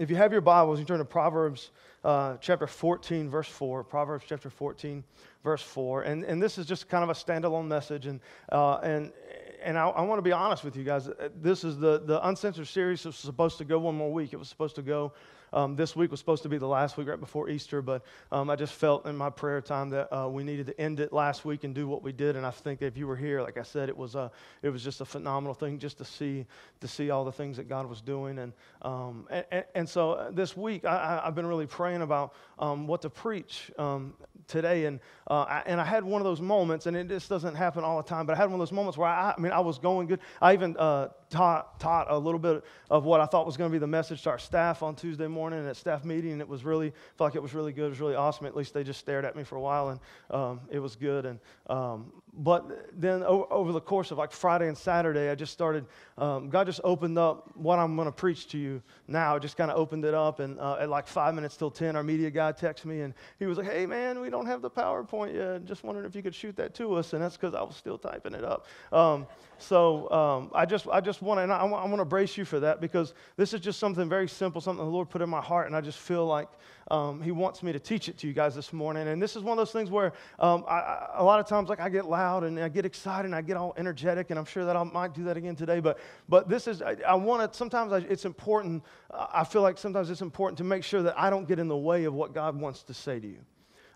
if you have your Bibles, you turn to Proverbs uh, chapter 14, verse 4. Proverbs chapter 14, verse 4. And, and this is just kind of a standalone message. And, uh, and, and I, I want to be honest with you guys. This is the, the Uncensored series. It was supposed to go one more week. It was supposed to go um, this week was supposed to be the last week right before Easter, but um, I just felt in my prayer time that uh, we needed to end it last week and do what we did. And I think if you were here, like I said, it was, a, it was just a phenomenal thing just to see, to see all the things that God was doing. And, um, and, and, so uh, this week, I, have been really praying about um, what to preach um, today. And, uh, I, and I had one of those moments, and it just doesn't happen all the time, but I had one of those moments where I, I mean, I was going good. I even uh, taught, taught a little bit of what I thought was going to be the message to our staff on Tuesday morning at staff meeting, and it was really, felt like it was really good. It was really awesome. At least they just stared at me for a while, and um, it was good. And um, but then over the course of like Friday and Saturday, I just started, um, God just opened up what I'm going to preach to you now. Just kind of opened it up. And uh, at like five minutes till 10, our media guy texted me and he was like, hey, man, we don't have the PowerPoint yet. Just wondering if you could shoot that to us. And that's because I was still typing it up. Um, so um, I just, I just want to, and I, I want to brace you for that because this is just something very simple, something the Lord put in my heart. And I just feel like um, He wants me to teach it to you guys this morning. And this is one of those things where um, I, I, a lot of times, like I get loud and I get excited and I get all energetic, and I'm sure that I might do that again today. But, but this is, I, I want to, sometimes I, it's important, I feel like sometimes it's important to make sure that I don't get in the way of what God wants to say to you.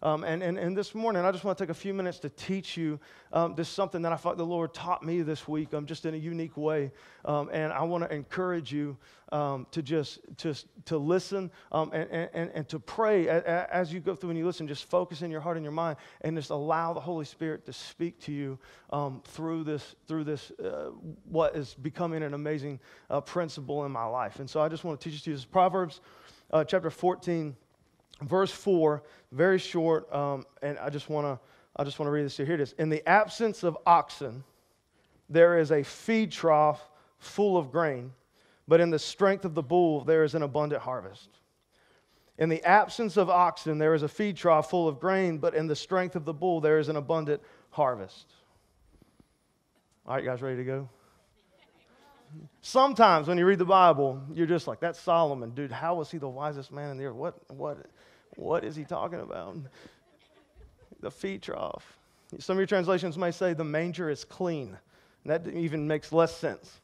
Um, and, and, and this morning, I just want to take a few minutes to teach you um, this something that I thought the Lord taught me this week, um, just in a unique way. Um, and I want to encourage you um, to just, just to listen um, and, and, and to pray as you go through and you listen. Just focus in your heart and your mind, and just allow the Holy Spirit to speak to you through this, through this uh, what is becoming an amazing uh, principle in my life. And so I just want to teach to you. This Proverbs uh, chapter 14 verse 4, very short, um, and I just want to I just want to read this here. Here it is. In the absence of oxen, there is a feed trough full of grain, but in the strength of the bull, there is an abundant harvest. In the absence of oxen, there is a feed trough full of grain, but in the strength of the bull, there is an abundant harvest. All right, guys, ready to go? Sometimes when you read the Bible, you're just like, that's Solomon. Dude, how was he the wisest man in the earth? What, what, what is he talking about? The feed trough. Some of your translations may say the manger is clean. And that even makes less sense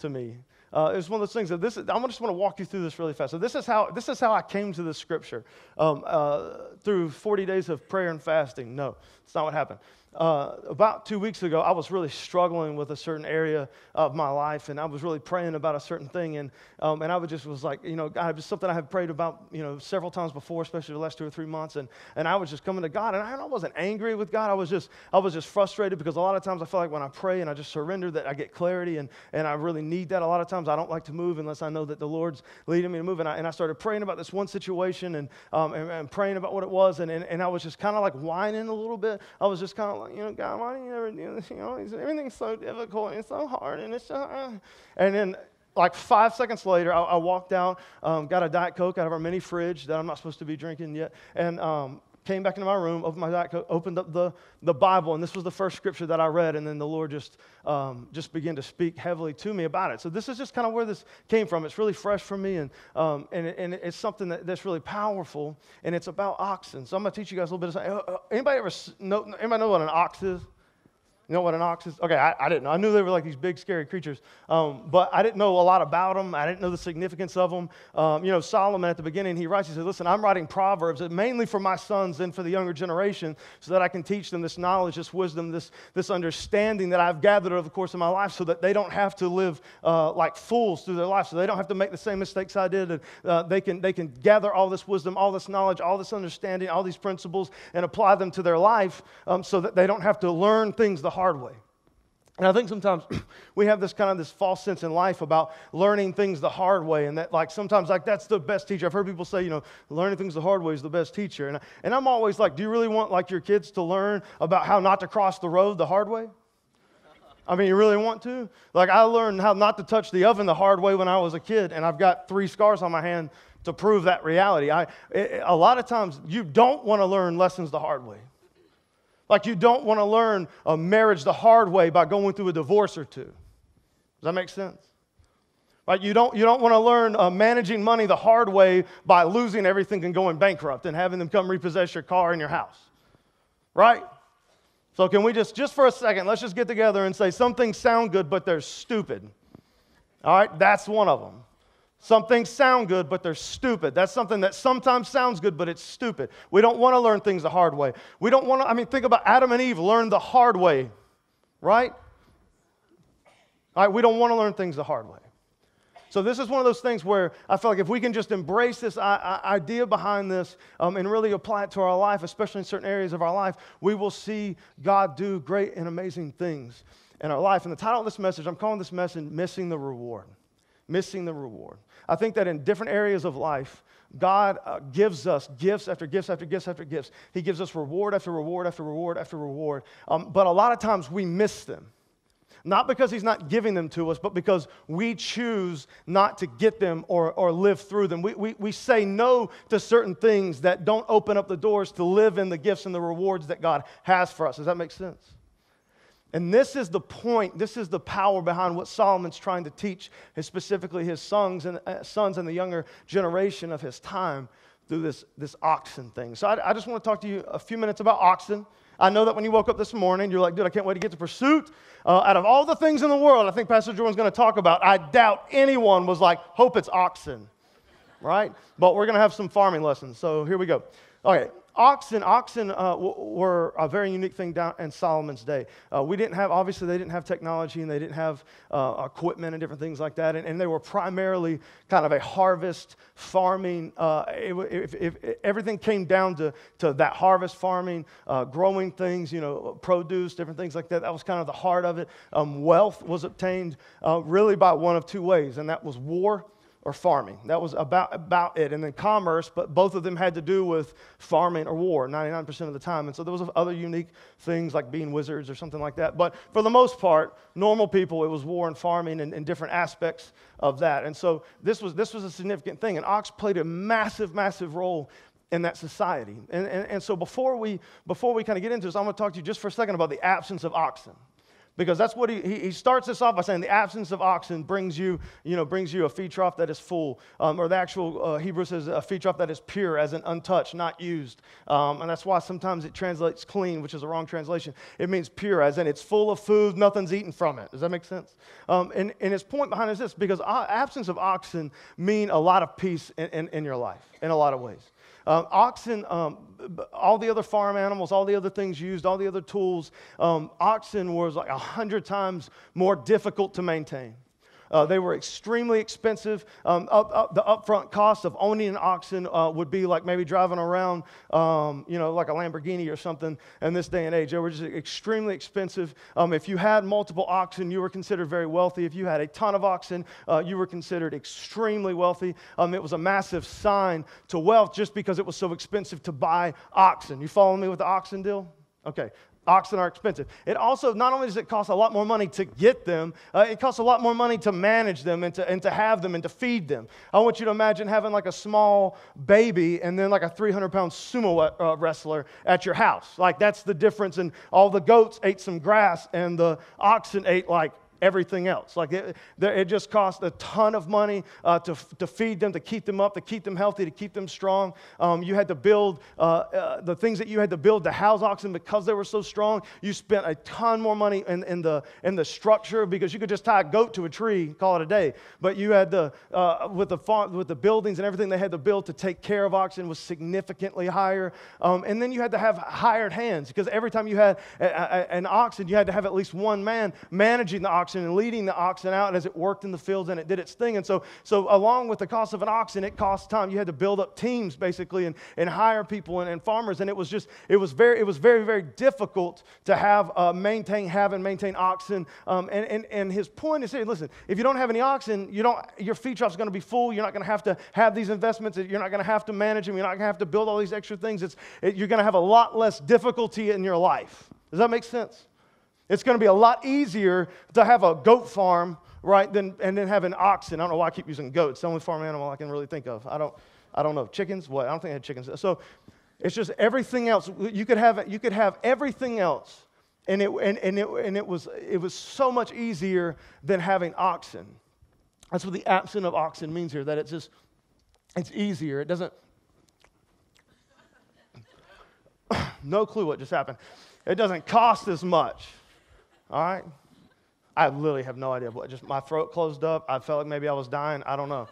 to me. Uh, it's one of those things that this is, I just want to walk you through this really fast. So this is how, this is how I came to this scripture um, uh, through 40 days of prayer and fasting. No, it's not what happened uh, about two weeks ago, I was really struggling with a certain area of my life, and I was really praying about a certain thing, and um, and I was just was like, you know, God, was something I have prayed about, you know, several times before, especially the last two or three months, and and I was just coming to God, and I, I wasn't angry with God, I was just I was just frustrated because a lot of times I feel like when I pray and I just surrender that I get clarity, and and I really need that. A lot of times I don't like to move unless I know that the Lord's leading me to move, and I and I started praying about this one situation, and um, and, and praying about what it was, and and, and I was just kind of like whining a little bit. I was just kind of you know, God, why do you never do this? You know, everything's so difficult and it's so hard and it's so. Uh. And then, like five seconds later, I, I walked out, um, got a Diet Coke out of our mini fridge that I'm not supposed to be drinking yet, and um, came back into my room, opened my Coke, opened up the, the Bible, and this was the first scripture that I read, and then the Lord just, um, just began to speak heavily to me about it. So this is just kind of where this came from. It's really fresh for me, and, um, and, and it's something that, that's really powerful, and it's about oxen. So I'm going to teach you guys a little bit of uh, uh, Anybody ever know, anybody know what an ox is? You know what an ox is? Okay, I, I, didn't know. I knew they were like these big, scary creatures, um, but I didn't know a lot about them. I didn't know the significance of them. Um, you know, Solomon at the beginning, he writes, he says, Listen, I'm writing Proverbs mainly for my sons and for the younger generation so that I can teach them this knowledge, this wisdom, this, this understanding that I've gathered over the course of my life so that they don't have to live uh, like fools through their life, so they don't have to make the same mistakes I did. And uh, they, can, they can gather all this wisdom, all this knowledge, all this understanding, all these principles, and apply them to their life um, so that they don't have to learn things the hard way. And I think sometimes we have this kind of this false sense in life about learning things the hard way, and that like sometimes like that's the best teacher. I've heard people say, you know, learning things the hard way is the best teacher. And, and I'm always like, do you really want like your kids to learn about how not to cross the road the hard way? I mean, you really want to? Like I learned how not to touch the oven the hard way when I was a kid, and I've got three scars on my hand to prove that reality. I, it, a lot of times you don't want to learn lessons the hard way. Like you don't want to learn a marriage the hard way by going through a divorce or two. Does that make sense? Right? You don't, you don't want to learn uh, managing money the hard way by losing everything and going bankrupt and having them come repossess your car and your house. Right? So, can we just, just for a second, let's just get together and say some things sound good, but they're stupid. All right? That's one of them. Some things sound good, but they're stupid. That's something that sometimes sounds good, but it's stupid. We don't want to learn things the hard way. We don't want to, I mean, think about Adam and Eve learned the hard way, right? All right, we don't want to learn things the hard way. So, this is one of those things where I feel like if we can just embrace this idea behind this um, and really apply it to our life, especially in certain areas of our life, we will see God do great and amazing things in our life. And the title of this message, I'm calling this message Missing the Reward. Missing the Reward. I think that in different areas of life, God uh, gives us gifts after gifts after gifts after gifts. He gives us reward after reward after reward after reward. Um, but a lot of times we miss them. Not because he's not giving them to us, but because we choose not to get them or, or live through them. We, we, we say no to certain things that don't open up the doors to live in the gifts and the rewards that God has for us. Does that make sense? And this is the point, this is the power behind what Solomon's trying to teach, specifically his sons and, uh, sons and the younger generation of his time through this, this oxen thing. So I, I just want to talk to you a few minutes about oxen. I know that when you woke up this morning, you're like, dude, I can't wait to get to pursuit. Uh, out of all the things in the world, I think Pastor Jordan's going to talk about, I doubt anyone was like, hope it's oxen, right? But we're going to have some farming lessons. So here we go. Okay, oxen, oxen uh, w- were a very unique thing down in Solomon's day. Uh, we didn't have, obviously, they didn't have technology and they didn't have uh, equipment and different things like that. And, and, they were primarily kind of a harvest farming. Uh, if, if, if, everything came down to, to that harvest farming, uh, growing things, you know, produce, different things like that. That was kind of the heart of it. Um, wealth was obtained uh, really by one of two ways, and that was war or farming. That was about, about it. And then commerce, but both of them had to do with farming or war 99% of the time. And so there was other unique things like being wizards or something like that. But for the most part, normal people, it was war and farming and, and different aspects of that. And so this was, this was a significant thing. And ox played a massive, massive role in that society. And, and, and so before we, before we kind of get into this, I'm going to talk to you just for a second about the absence of oxen because that's what he, he, starts this off by saying the absence of oxen brings you, you know, brings you a feed trough that is full. Um, or the actual uh, Hebrew says a feed trough that is pure, as in untouched, not used. Um, and that's why sometimes it translates clean, which is a wrong translation. It means pure, as in it's full of food, nothing's eaten from it. Does that make sense? Um, and, and his point behind is this because absence of oxen mean a lot of peace in, in, in your life, in a lot of ways. Um, oxen, um, all the other farm animals, all the other things used, all the other tools, um, oxen was like a hundred times more difficult to maintain. Uh, they were extremely expensive. Um, up, up, the upfront cost of owning an oxen uh, would be like maybe driving around, um, you know, like a Lamborghini or something in this day and age. They were just extremely expensive. Um, if you had multiple oxen, you were considered very wealthy. If you had a ton of oxen, uh, you were considered extremely wealthy. Um, it was a massive sign to wealth just because it was so expensive to buy oxen. You follow me with the oxen deal? Okay, Oxen are expensive. It also, not only does it cost a lot more money to get them, uh, it costs a lot more money to manage them and to, and to have them and to feed them. I want you to imagine having like a small baby and then like a 300 pound sumo uh, wrestler at your house. Like that's the difference. And all the goats ate some grass and the oxen ate like everything else. Like it, it just cost a ton of money uh, to, to feed them, to keep them up, to keep them healthy, to keep them strong. Um, you had to build uh, uh, the things that you had to build to house oxen because they were so strong. You spent a ton more money in, in, the, in the structure because you could just tie a goat to a tree, call it a day. But you had the, uh, with, the farm, with the buildings and everything they had to build to take care of oxen was significantly higher. Um, and then you had to have hired hands because every time you had a, a, an oxen, you had to have at least one man managing the oxen oxen and leading the oxen out as it worked in the fields and it did its thing. And so, so along with the cost of an oxen, it cost time. You had to build up teams basically and, and hire people and, and farmers. And it was just, it was very, it was very, very difficult to have, uh, maintain, have and maintain oxen. Um, and, and, and his point is, hey, listen, if you don't have any oxen, you don't, your feed is going to be full. You're not going to have to have these investments. You're not going to have to manage them. You're not going to have to build all these extra things. It's, it, you're going to have a lot less difficulty in your life. Does that make sense? It's going to be a lot easier to have a goat farm, right, than, and then have an oxen. I don't know why I keep using goats. The only farm animal I can really think of. I don't, I don't know. Chickens? What? I don't think I had chickens. So it's just everything else. You could have, you could have everything else. And it, and, and, it, and it, was, it was so much easier than having oxen. That's what the absence of oxen means here, that it's just, it's easier. It doesn't, no clue what just happened. It doesn't cost as much. All right? I literally have no idea what just my throat closed up. I felt like maybe I was dying. I don't know.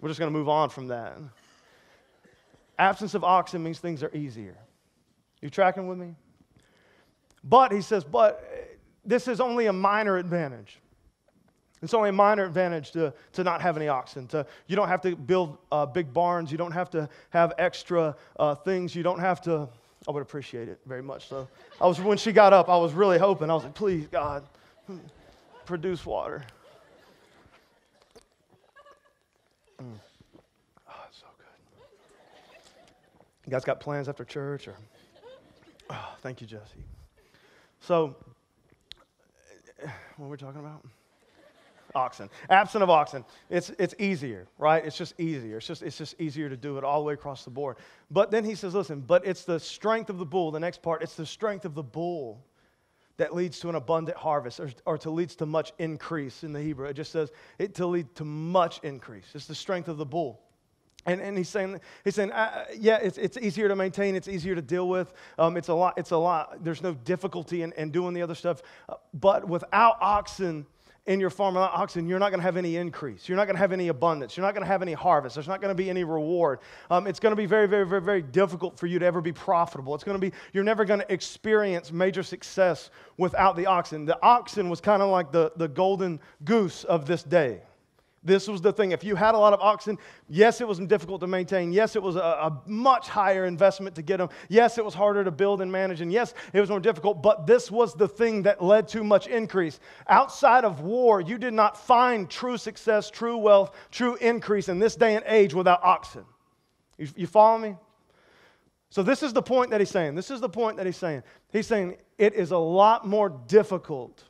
We're just going to move on from that. Absence of oxen means things are easier. You tracking with me? But he says, but this is only a minor advantage. It's only a minor advantage to, to not have any oxen. To, you don't have to build uh, big barns. You don't have to have extra uh, things. You don't have to. I would appreciate it very much. So, I was when she got up, I was really hoping. I was like, please, God, produce water. Mm. Oh, it's so good. You guys got plans after church or? Oh, thank you, Jesse. So, eh, eh, what were we talking about? Oxen. Absent of oxen, it's, it's easier, right? It's just easier. It's just, it's just easier to do it all the way across the board. But then he says, listen, but it's the strength of the bull, the next part, it's the strength of the bull that leads to an abundant harvest or, or to leads to much increase in the Hebrew. It just says it to lead to much increase. It's the strength of the bull. And, and he's saying, he's saying uh, yeah, it's, it's easier to maintain, it's easier to deal with. Um, it's, a lot, it's a lot, there's no difficulty in, in doing the other stuff. Uh, but without oxen, in your farm without oxen, you're not going to have any increase. You're not going to have any abundance. You're not going to have any harvest. There's not going to be any reward. Um, it's going to be very, very, very, very difficult for you to ever be profitable. It's going to be, you're never going to experience major success without the oxen. The oxen was kind of like the, the golden goose of this day. This was the thing. If you had a lot of oxen, yes, it was difficult to maintain. Yes, it was a, a, much higher investment to get them. Yes, it was harder to build and manage. And yes, it was more difficult. But this was the thing that led to much increase. Outside of war, you did not find true success, true wealth, true increase in this day and age without oxen. You, you follow me? So, this is the point that he's saying. This is the point that he's saying. He's saying it is a lot more difficult,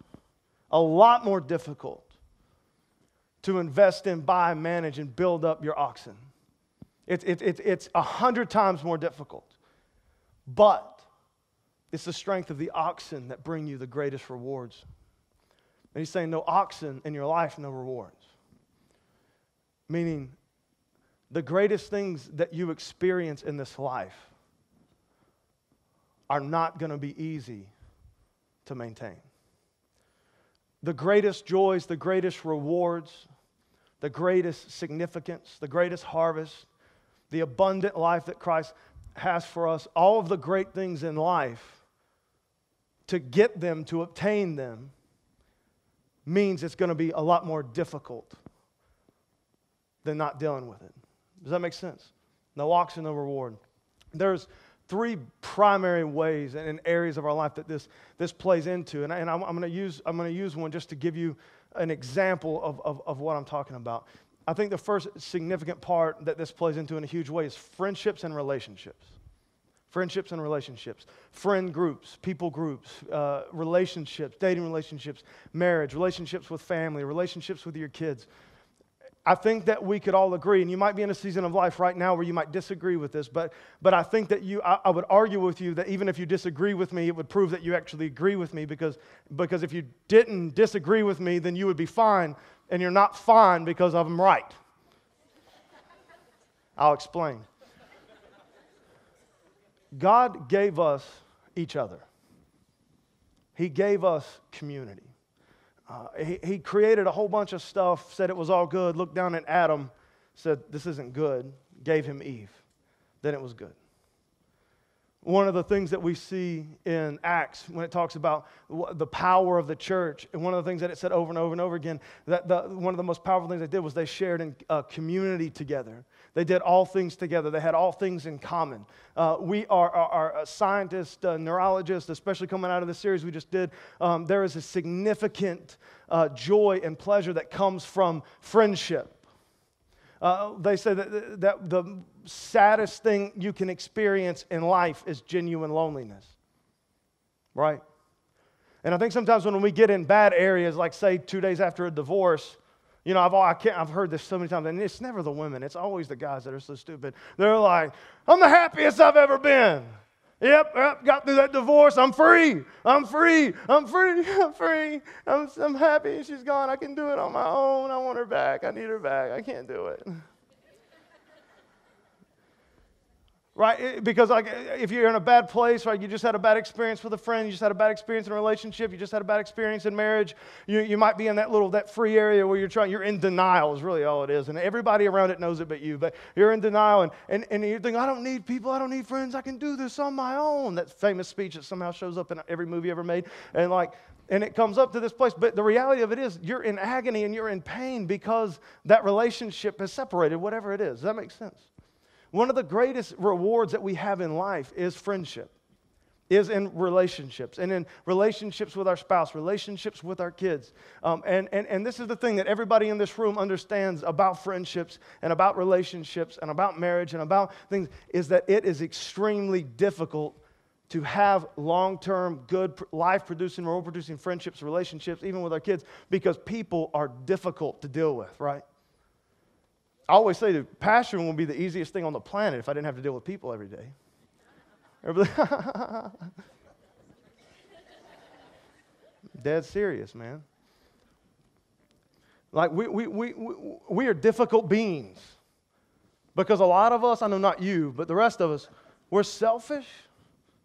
a lot more difficult to invest in, buy, manage, and build up your oxen. It's it, it, it's a hundred times more difficult. But it's the strength of the oxen that bring you the greatest rewards. And he's saying, no oxen in your life, no rewards. Meaning, the greatest things that you experience in this life are not going to be easy to maintain. The greatest joys, the greatest rewards, the greatest significance, the greatest harvest, the abundant life that Christ has for us, all of the great things in life, to get them, to obtain them, means it's going to be a lot more difficult than not dealing with it. Does that make sense? No oxen, no reward. There's three primary ways and areas of our life that this, this plays into. And, I, and I'm, I'm going to use one just to give you an example of, of, of what I'm talking about. I think the first significant part that this plays into in a huge way is friendships and relationships. Friendships and relationships, friend groups, people groups, uh, relationships, dating relationships, marriage, relationships with family, relationships with your kids. I think that we could all agree, and you might be in a season of life right now where you might disagree with this, but, but I think that you, I, I, would argue with you that even if you disagree with me, it would prove that you actually agree with me because, because if you didn't disagree with me, then you would be fine, and you're not fine because I'm right. I'll explain. God gave us each other, He gave us community. Uh, he, he created a whole bunch of stuff, said it was all good, looked down at Adam, said, This isn't good, gave him Eve. Then it was good. One of the things that we see in Acts when it talks about the power of the church, and one of the things that it said over and over and over again, that the, one of the most powerful things they did was they shared in uh, community together. They did all things together. They had all things in common. Uh, we are, are, are scientists, uh, neurologists, especially coming out of the series we just did. Um, there is a significant uh, joy and pleasure that comes from friendship. Uh, they say that, that the saddest thing you can experience in life is genuine loneliness, right? And I think sometimes when we get in bad areas, like say two days after a divorce, you know, I've, all, I can't, I've heard this so many times, and it's never the women, it's always the guys that are so stupid. They're like, I'm the happiest I've ever been. Yep, yep, got through that divorce. I'm free. I'm free. I'm free. I'm free. I'm, I'm happy she's gone. I can do it on my own. I want her back. I need her back. I can't do it. Right? Because like, if you're in a bad place, right, you just had a bad experience with a friend, you just had a bad experience in a relationship, you just had a bad experience in marriage, you, you might be in that little, that free area where you're trying, you're in denial is really all it is. And everybody around it knows it but you, but you're in denial and, and, and you think, I don't need people, I don't need friends, I can do this on my own. That famous speech that somehow shows up in every movie ever made. And like, and it comes up to this place. But the reality of it is, you're in agony and you're in pain because that relationship has separated, whatever it is. Does that make sense? One of the greatest rewards that we have in life is friendship, is in relationships, and in relationships with our spouse, relationships with our kids. Um, and, and, and this is the thing that everybody in this room understands about friendships and about relationships and about marriage and about things is that it is extremely difficult to have long term, good, life producing, role producing friendships, relationships, even with our kids, because people are difficult to deal with, right? I always say that pastoring would be the easiest thing on the planet if I didn't have to deal with people every day. Dead serious, man. Like, we, we, we, we, are difficult beings. Because a lot of us, I know not you, but the rest of us, we're selfish.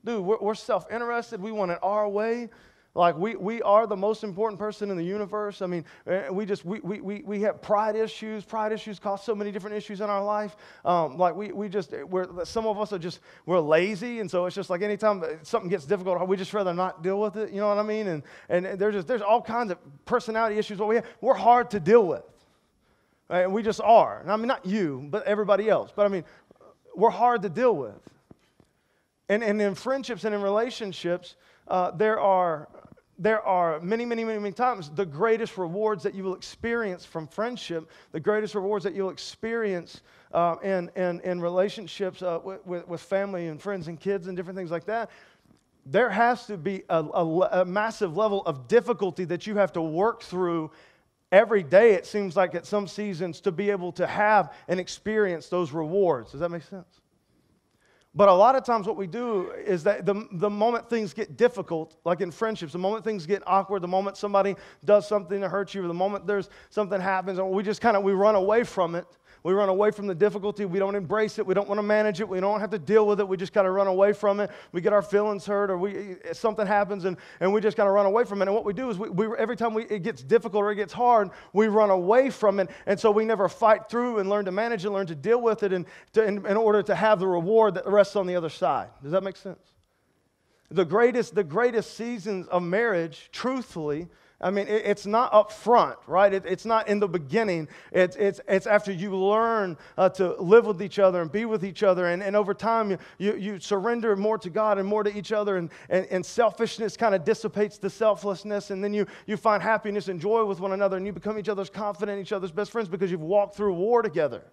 Dude, we're, we're self interested. We want it our way. Like we, we are the most important person in the universe. I mean, eh, we just, we, we, we have pride issues. Pride issues cause so many different issues in our life. Um, like we, we just, eh, we're, some of us are just, we're lazy. And so it's just like anytime something gets difficult, we just rather not deal with it. You know what I mean? And, and there's just, there's all kinds of personality issues. What we have, we're hard to deal with. Right? We just are. And I mean, not you, but everybody else. But I mean, we're hard to deal with. And, and in friendships and in relationships, uh, there are there are many, many, many, many times the greatest rewards that you will experience from friendship, the greatest rewards that you'll experience uh, in, in, in relationships uh, with, with, family and friends and kids and different things like that. There has to be a, a, a massive level of difficulty that you have to work through every day, it seems like at some seasons, to be able to have and experience those rewards. Does that make sense? But a lot of times, what we do is that the, the moment things get difficult, like in friendships, the moment things get awkward, the moment somebody does something to hurt you, or the moment there's something happens, and we just kind of we run away from it we run away from the difficulty. We don't embrace it. We don't want to manage it. We don't have to deal with it. We just kind of run away from it. We get our feelings hurt or we, something happens and, and we just kind of run away from it. And what we do is we, we, every time we, it gets difficult or it gets hard, we run away from it. And so we never fight through and learn to manage and learn to deal with it and to, in, in order to have the reward that rests on the other side. Does that make sense? The greatest, the greatest seasons of marriage, truthfully, I mean, it, it's not up front, right? It, it's not in the beginning. It's, it's, it's after you learn uh, to live with each other and be with each other. And, and over time, you, you, you surrender more to God and more to each other. And, and, and selfishness kind of dissipates the selflessness. And then you, you find happiness and joy with one another. And you become each other's confident, each other's best friends because you've walked through war together.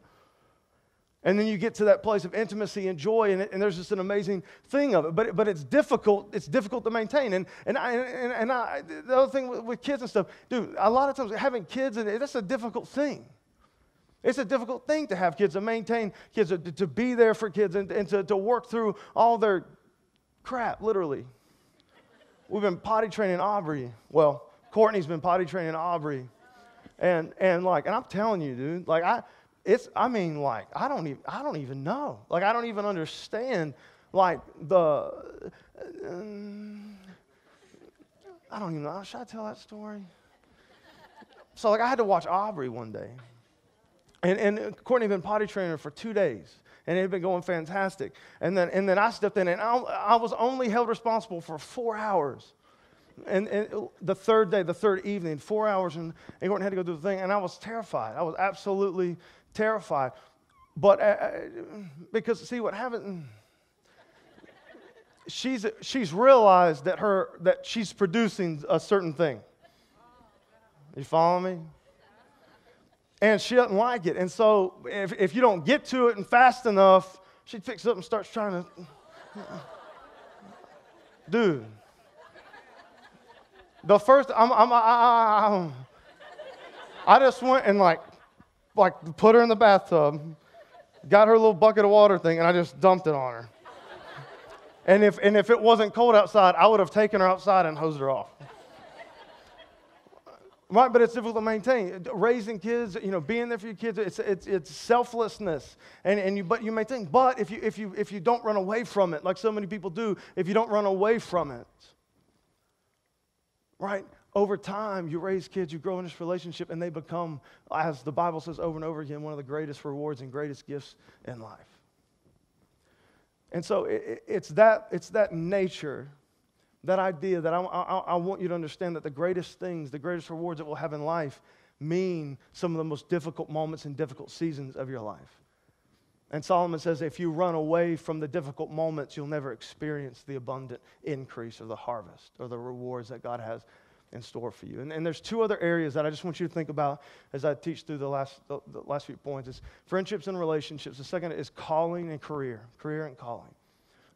And then you get to that place of intimacy and joy, and, and, there's just an amazing thing of it. But, but it's difficult. It's difficult to maintain. And, and, I, and, and I, the other thing with, with, kids and stuff, dude, a lot of times having kids, and that's a difficult thing. It's a difficult thing to have kids, to maintain kids, to, to be there for kids, and, and to, to work through all their crap, literally. We've been potty training Aubrey. Well, Courtney's been potty training Aubrey. And, and like, and I'm telling you, dude, like, I, it's i mean like i don't even i don't even know. Like i don't even understand like the uh, i don't even know. Should i tell that story? So like i had to watch aubrey one day. And, and courtney had been potty training for two days and it had been going fantastic. And then and then i stepped in and i, I was only held responsible for four hours. And, and, the third day, the third evening, four hours, and, and Courtney had to go do the thing, and I was terrified. I was absolutely terrified. But uh, uh, because, see, what happened, she's, she's realized that, her, that she's producing a certain thing. You follow me? And she doesn't like it. And so if, if you don't get to it and fast enough, she picks up and starts trying to. Dude. The first, I'm, I'm, I, I'm, I just went and like like put her in the bathtub, got her little bucket of water thing, and I just dumped it on her. And if, and if it wasn't cold outside, I would have taken her outside and hosed her off. Right, but it's difficult to maintain. Raising kids, you know, being there for your kids, it's, it's, it's selflessness. And, and you, but you maintain. But if you, if, you, if you don't run away from it, like so many people do, if you don't run away from it, right, over time, you raise kids, you grow in this relationship, and they become, as the Bible says over and over again, one of the greatest rewards and greatest gifts in life. And so it, it's, that, it's that nature that idea that I, I, I, want you to understand that the greatest things, the greatest rewards that we'll have in life mean some of the most difficult moments and difficult seasons of your life. And Solomon says if you run away from the difficult moments, you'll never experience the abundant increase or the harvest or the rewards that God has in store for you. And, and there's two other areas that I just want you to think about as I teach through the last, the, the last few points. Is friendships and relationships. The second is calling and career, career and calling.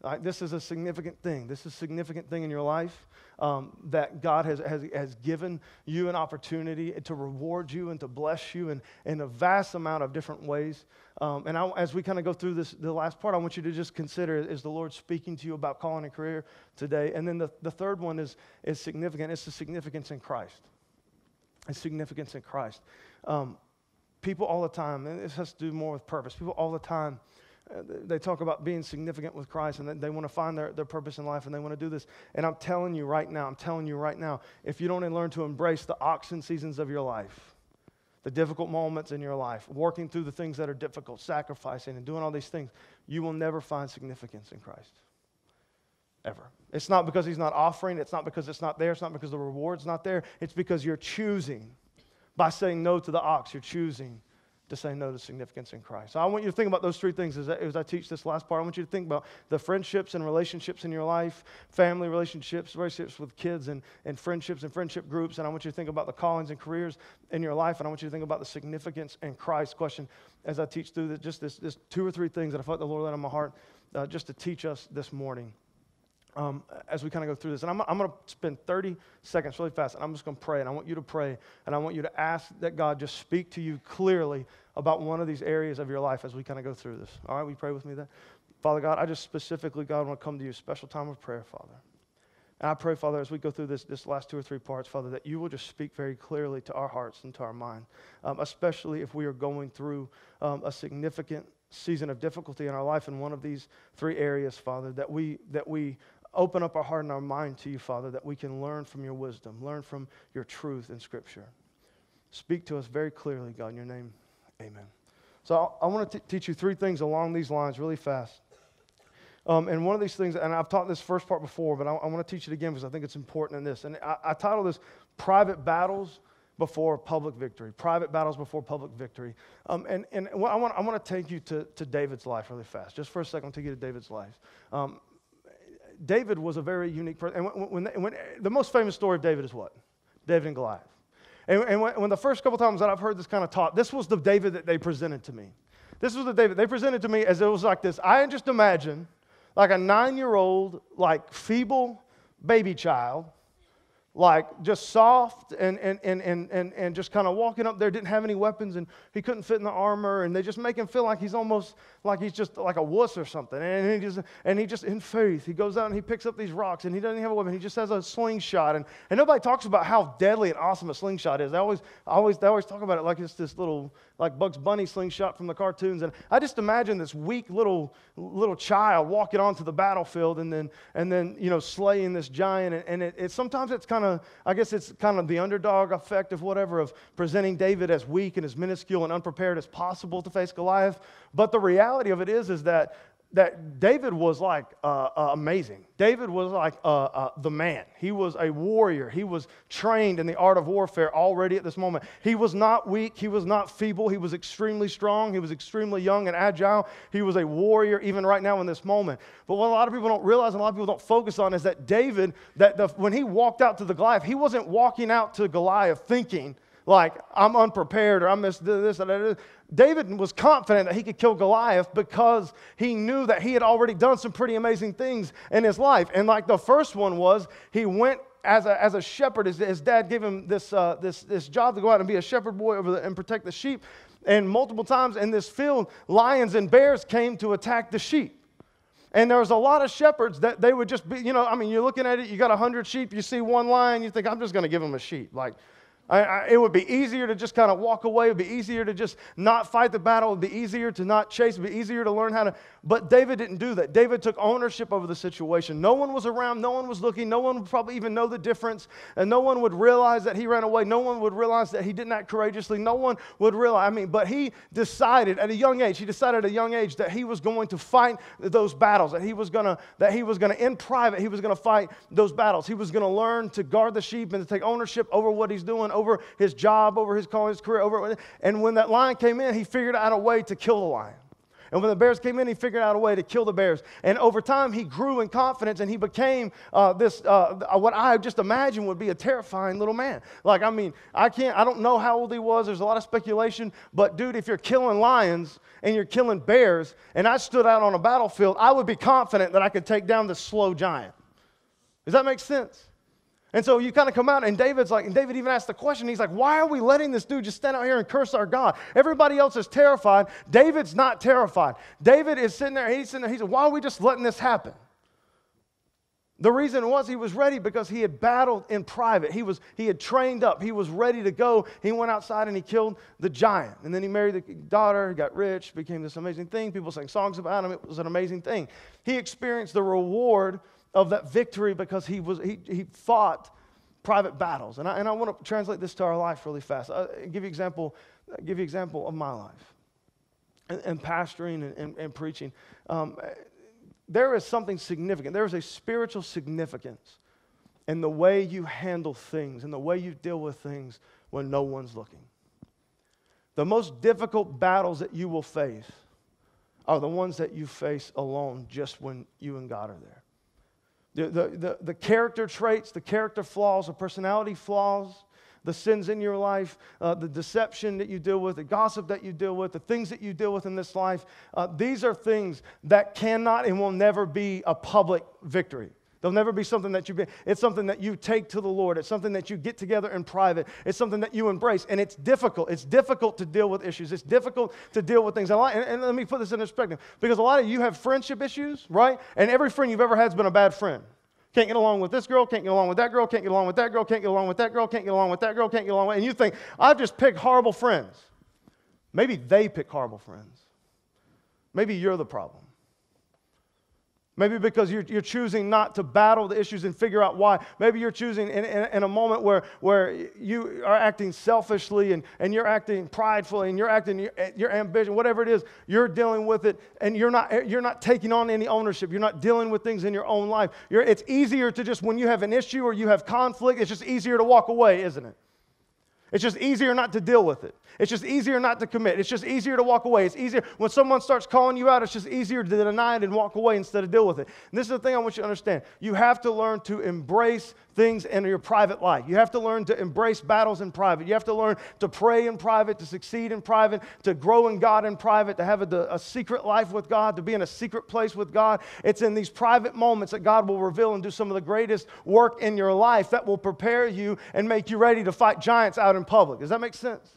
Right, this is a significant thing. This is a significant thing in your life um, that God has, has, has given you an opportunity to reward you and to bless you in, in a vast amount of different ways. Um, and I, as we kind of go through this, the last part, I want you to just consider is the Lord speaking to you about calling a career today? And then the, the third one is, is significant. It's the significance in Christ. It's significance in Christ. Um, people all the time, and this has to do more with purpose, people all the time Uh, they talk about being significant with Christ and they want to find their, their purpose in life and they want to do this. And I'm telling you right now, I'm telling you right now, if you don't learn to embrace the oxen seasons of your life, the difficult moments in your life, working through the things that are difficult, sacrificing and doing all these things, you will never find significance in Christ. Ever. It's not because he's not offering, it's not because it's not there, it's not because the reward's not there, it's because you're choosing. By saying no to the ox, you're choosing to say no to significance in Christ. So I want you to think about those three things as I, as I teach this last part. I want you to think about the friendships and relationships in your life, family relationships, relationships with kids, and, and friendships and friendship groups. And I want you to think about the callings and careers in your life. And I want you to think about the significance in Christ question as I teach through the, just this, this two or three things that I felt the Lord laid on my heart uh, just to teach us this morning um, as we kind of go through this. And I'm, I'm going to spend 30 seconds really fast, and I'm just going to pray. And I want you to pray, and I want you to ask that God just speak to you clearly about one of these areas of your life as we kind of go through this. All right, we pray with me then? Father God, I just specifically, God, want to come to you, special time of prayer, Father. And I pray, Father, as we go through this, this last two or three parts, Father, that you will just speak very clearly to our hearts and to our mind, um, especially if we are going through um, a significant season of difficulty in our life in one of these three areas, Father, that we, that we open up our heart and our mind to you, Father, that we can learn from your wisdom, learn from your truth in Scripture. Speak to us very clearly, God, in your name. Amen. So I, I want to teach you three things along these lines really fast. Um, and one of these things, and I've taught this first part before, but I, I want to teach it again because I think it's important in this. And I, I title this Private Battles Before Public Victory. Private Battles Before Public Victory. Um, and and I, want, I want to take you to, to David's life really fast. Just for a second, I'll take you to David's life. Um, David was a very unique person. And when, when, when, the most famous story of David is what? David and Goliath. And, and when, when, the first couple times that I've heard this kind of taught, this was the David that they presented to me. This was the David they presented to me as it was like this. I just imagine like a nine year old, like feeble baby child like just soft and, and, and, and, and, and just kind of walking up there, didn't have any weapons, and he couldn't fit in the armor, and they just make him feel like he's almost like he's just like a wuss or something. And he just, and he just in faith, he goes out and he picks up these rocks, and he doesn't have a weapon. He just has a slingshot, and, and nobody talks about how deadly and awesome a slingshot is. They always, always, they always talk about it like it's this little like Bugs Bunny slingshot from the cartoons. And I just imagine this weak little, little child walking onto the battlefield and then, and then you know, slaying this giant. And, and it, it, sometimes it's kind of, I guess it's kind of the underdog effect of whatever, of presenting David as weak and as minuscule and unprepared as possible to face Goliath. But the reality of it is, is that that David was like uh, uh, amazing. David was like uh, uh, the man. He was a warrior. He was trained in the art of warfare already at this moment. He was not weak. He was not feeble. He was extremely strong. He was extremely young and agile. He was a warrior even right now in this moment. But what a lot of people don't realize and a lot of people don't focus on is that David, that the, when he walked out to the Goliath, he wasn't walking out to Goliath thinking, like I'm unprepared or I missed this that. David was confident that he could kill Goliath because he knew that he had already done some pretty amazing things in his life. And like the first one was, he went as a, as a shepherd. His, his dad gave him this, uh, this, this job to go out and be a shepherd boy over the, and protect the sheep. And multiple times in this field, lions and bears came to attack the sheep. And there was a lot of shepherds that they would just be, you know, I mean, you're looking at it, you got 100 sheep, you see one lion, you think, I'm just going to give them a sheep. Like, I, I, it would be easier to just kind of walk away. It would be easier to just not fight the battle. It would be easier to not chase. It would be easier to learn how to. But David didn't do that. David took ownership over the situation. No one was around. No one was looking. No one would probably even know the difference. And no one would realize that he ran away. No one would realize that he didn't act courageously. No one would realize. I mean, but he decided at a young age, he decided at a young age that he was going to fight those battles, that he was going to, that he was going to, in private, he was going to fight those battles. He was going to learn to guard the sheep and to take ownership over what he's doing, over his job, over his calling, his career, over. And when that lion came in, he figured out a way to kill the lion. And when the bears came in, he figured out a way to kill the bears. And over time, he grew in confidence and he became uh, this, uh, what I just imagine would be a terrifying little man. Like, I mean, I can't, I don't know how old he was. There's a lot of speculation. But, dude, if you're killing lions and you're killing bears, and I stood out on a battlefield, I would be confident that I could take down the slow giant. Does that make sense? And so you kind of come out, and David's like, and David even asked the question. He's like, why are we letting this dude just stand out here and curse our God? Everybody else is terrified. David's not terrified. David is sitting there, he's sitting there, he said, why are we just letting this happen? The reason was he was ready because he had battled in private. He, was, he had trained up. He was ready to go. He went outside and he killed the giant. And then he married the daughter, he got rich, became this amazing thing. People sang songs about him. It was an amazing thing. He experienced the reward of that victory because he, was, he, he fought private battles. And I, and I want to translate this to our life really fast. I'll give you example, give you example of my life and, and pastoring and, and, and preaching. Um, there is something significant. There is a spiritual significance in the way you handle things and the way you deal with things when no one's looking. The most difficult battles that you will face are the ones that you face alone just when you and God are there. The, the, the, the character traits, the character flaws, the personality flaws, the sins in your life, uh, the deception that you deal with, the gossip that you deal with, the things that you deal with in this life, uh, these are things that cannot and will never be a public victory. They'll never be something that you, be, it's something that you take to the Lord. It's something that you get together in private. It's something that you embrace. And it's difficult. It's difficult to deal with issues. It's difficult to deal with things. And, and, and let me put this in perspective because a lot of you have friendship issues, right? And every friend you've ever had has been a bad friend. Can't get along with this girl, can't get along with that girl, can't get along with that girl, can't get along with that girl, can't get along with that girl, can't get along with, and you think, I've just picked horrible friends. Maybe they pick horrible friends. Maybe you're the problem. Maybe because you're, you're choosing not to battle the issues and figure out why. Maybe you're choosing in, in, in, a moment where, where you are acting selfishly and, and you're acting pridefully and you're acting your, your ambition, whatever it is, you're dealing with it and you're not, you're not taking on any ownership. You're not dealing with things in your own life. You're, it's easier to just, when you have an issue or you have conflict, it's just easier to walk away, isn't it? It's just easier not to deal with it. It's just easier not to commit. It's just easier to walk away. It's easier when someone starts calling you out, it's just easier to deny it and walk away instead of deal with it. And this is the thing I want you to understand. You have to learn to embrace things in your private life. You have to learn to embrace battles in private. You have to learn to pray in private, to succeed in private, to grow in God in private, to have a, a secret life with God, to be in a secret place with God. It's in these private moments that God will reveal and do some of the greatest work in your life that will prepare you and make you ready to fight giants out in public. Does that make sense?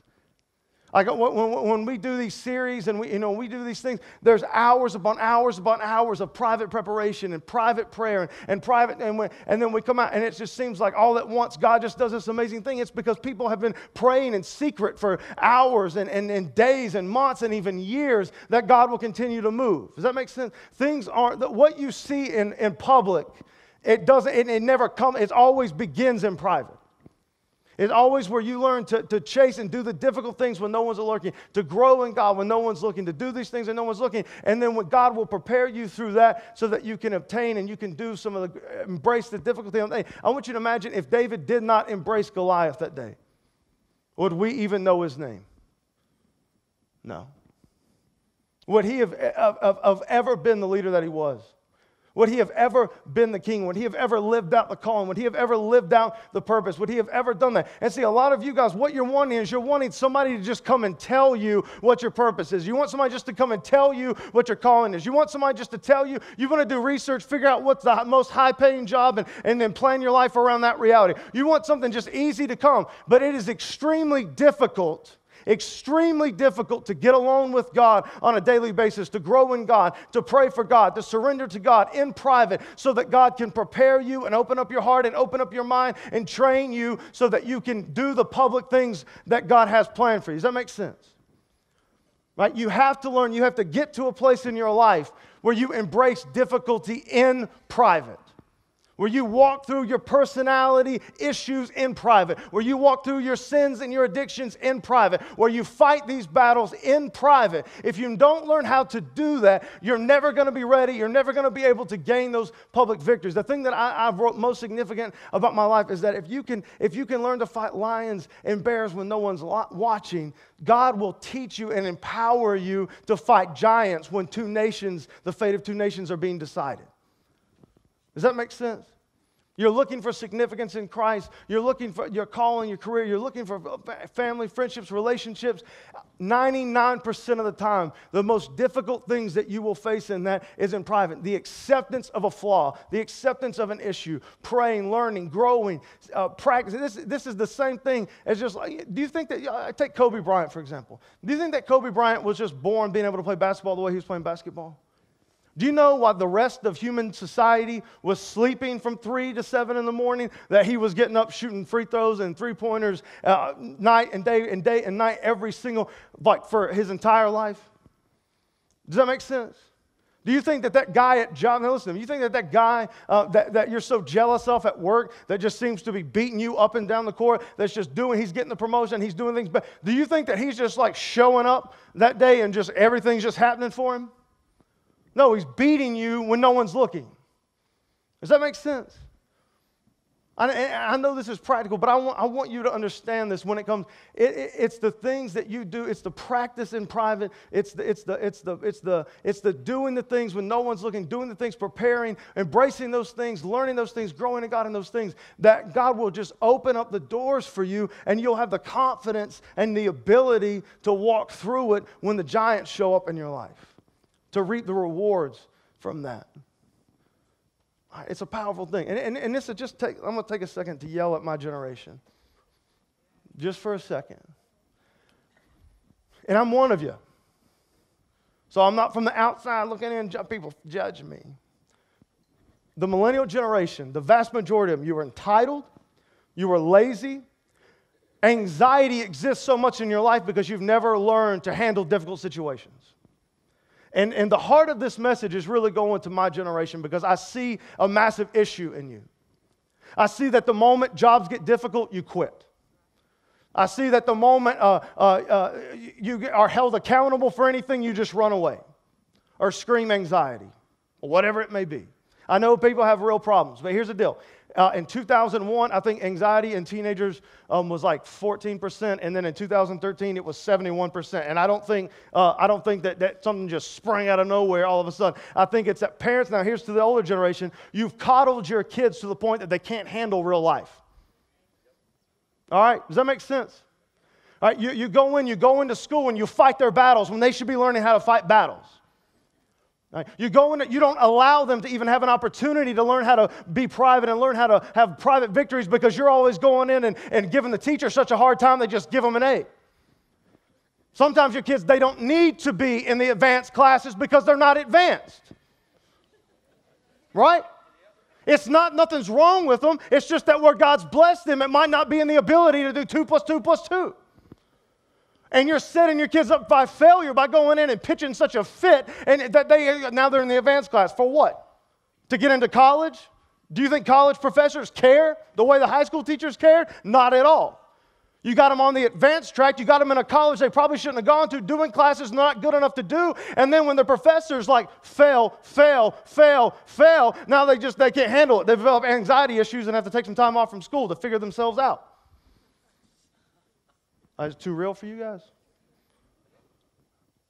Like when, we do these series and we, you know, we do these things, there's hours upon hours upon hours of private preparation and private prayer and, and private, and, we, and then we come out and it just seems like all at once God just does this amazing thing. It's because people have been praying in secret for hours and, and, and days and months and even years that God will continue to move. Does that make sense? Things aren't, what you see in, in public, it doesn't, it, it never comes, it always begins in private. It's always where you learn to, to chase and do the difficult things when no one's looking, to grow in God when no one's looking, to do these things and no one's looking. And then God will prepare you through that so that you can obtain and you can do some of the, embrace the difficulty. I want you to imagine if David did not embrace Goliath that day, would we even know his name? No. Would he have, have, have ever been the leader that he was? Would he have ever been the king? Would he have ever lived out the calling? Would he have ever lived out the purpose? Would he have ever done that? And see, a lot of you guys, what you're wanting is you're wanting somebody to just come and tell you what your purpose is. You want somebody just to come and tell you what your calling is. You want somebody just to tell you, you want to do research, figure out what's the most high paying job, and, and then plan your life around that reality. You want something just easy to come, but it is extremely difficult extremely difficult to get alone with God on a daily basis, to grow in God, to pray for God, to surrender to God in private so that God can prepare you and open up your heart and open up your mind and train you so that you can do the public things that God has planned for you. Does that make sense? Right? You have to learn, you have to get to a place in your life where you embrace difficulty in private where you walk through your personality issues in private, where you walk through your sins and your addictions in private, where you fight these battles in private. If you don't learn how to do that, you're never going to be ready. You're never going to be able to gain those public victories. The thing that I, have wrote most significant about my life is that if you can, if you can learn to fight lions and bears when no one's watching, God will teach you and empower you to fight giants when two nations, the fate of two nations, are being decided. Does that make sense? You're looking for significance in Christ. You're looking for your calling, your career. You're looking for family, friendships, relationships. 99% of the time, the most difficult things that you will face in that is in private. The acceptance of a flaw, the acceptance of an issue, praying, learning, growing, uh, practicing. This, this is the same thing as just like, do you think that, take Kobe Bryant, for example. Do you think that Kobe Bryant was just born being able to play basketball the way he was playing basketball? Do you know why the rest of human society was sleeping from 3 to 7 in the morning? That he was getting up shooting free throws and three pointers uh, night and day and day and night every single, like for his entire life? Does that make sense? Do you think that that guy at job, now listen, you think that that guy uh, that, that you're so jealous of at work that just seems to be beating you up and down the court, that's just doing, he's getting the promotion, he's doing things, but do you think that he's just like showing up that day and just everything's just happening for him? No, he's beating you when no one's looking. Does that make sense? I, I know this is practical, but I want, I want you to understand this when it comes. It, it, it's the things that you do. It's the practice in private. It's the, it's, the, it's, the, it's, the, it's the doing the things when no one's looking, doing the things, preparing, embracing those things, learning those things, growing in God in those things, that God will just open up the doors for you and you'll have the confidence and the ability to walk through it when the giants show up in your life to reap the rewards from that. It's a powerful thing. And, and, and this is just take, I'm going to take a second to yell at my generation. Just for a second. And I'm one of you. So I'm not from the outside looking in, people judge me. The millennial generation, the vast majority of them, you were entitled, you were lazy. Anxiety exists so much in your life because you've never learned to handle difficult situations. And, and the heart of this message is really going to my generation because I see a massive issue in you. I see that the moment jobs get difficult, you quit. I see that the moment uh, uh, uh, you are held accountable for anything, you just run away or scream anxiety or whatever it may be. I know people have real problems, but here's the deal uh, in 2001, I think anxiety in teenagers um, was like 14%, and then in 2013 it was 71%. And I don't think uh, I don't think that, that something just sprang out of nowhere all of a sudden. I think it's that parents now. Here's to the older generation: you've coddled your kids to the point that they can't handle real life. All right, does that make sense? All right, you, you go in, you go into school, and you fight their battles when they should be learning how to fight battles. Right? You go in, you don't allow them to even have an opportunity to learn how to be private and learn how to have private victories because you're always going in and, and giving the teacher such a hard time, they just give them an A. Sometimes your kids, they don't need to be in the advanced classes because they're not advanced. Right? It's not nothing's wrong with them. It's just that where God's blessed them, it might not be in the ability to do two plus two plus two and you're setting your kids up by failure by going in and pitching such a fit and that they now they're in the advanced class. For what? To get into college? Do you think college professors care the way the high school teachers cared not at all. You got them on the advanced track. You got them in a college they probably shouldn't have gone to doing classes not good enough to do. And then when the professors like fail fail fail fail now they just they can't handle it. They develop anxiety issues and have to take some time off from school to figure themselves out Uh, is it too real for you guys?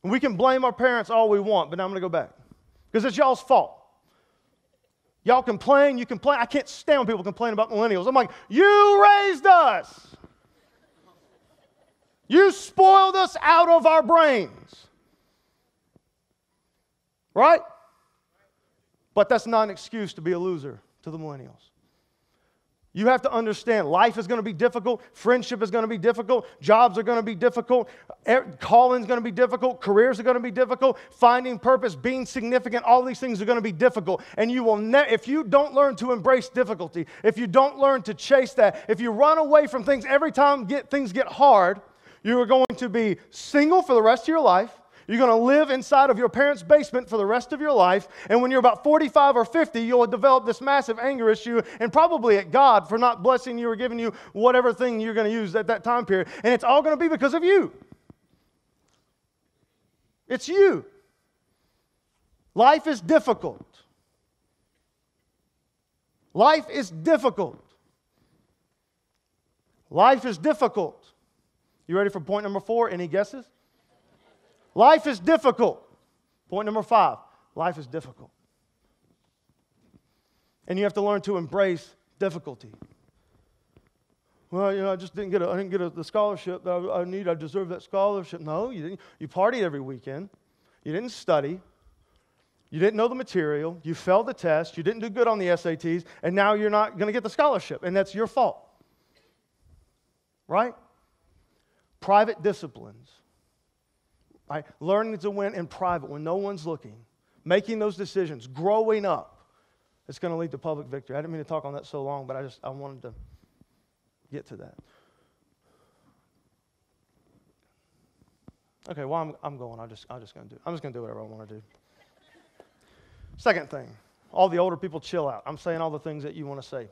We can blame our parents all we want, but now I'm going to go back. Because it's y'all's fault. Y'all complain, you complain. I can't stand when people complain about millennials. I'm like, you raised us. You spoiled us out of our brains. Right? But that's not an excuse to be a loser to the millennials. You have to understand life is going to be difficult, friendship is going to be difficult, jobs are going to be difficult, calling is going to be difficult, careers are going to be difficult, finding purpose, being significant, all these things are going to be difficult. And you will ne- if you don't learn to embrace difficulty, if you don't learn to chase that, if you run away from things every time get, things get hard, you are going to be single for the rest of your life. You're going to live inside of your parents' basement for the rest of your life. And when you're about 45 or 50, you'll develop this massive anger issue and probably at God for not blessing you or giving you whatever thing you're going to use at that time period. And it's all going to be because of you. It's you. Life is difficult. Life is difficult. Life is difficult. You ready for point number four? Any guesses? Life is difficult. Point number five life is difficult. And you have to learn to embrace difficulty. Well, you know, I just didn't get, a, I didn't get a, the scholarship that I, I need. I deserve that scholarship. No, you didn't. You partied every weekend. You didn't study. You didn't know the material. You failed the test. You didn't do good on the SATs. And now you're not going to get the scholarship. And that's your fault. Right? Private disciplines Right? Learning to win in private when no one's looking, making those decisions, growing up, it's going to lead to public victory. I didn't mean to talk on that so long, but I just I wanted to get to that. Okay, well I'm, I'm going. I'm just I'm just going to do. I'm just going to do whatever I want to do. Second thing, all the older people chill out. I'm saying all the things that you want to say.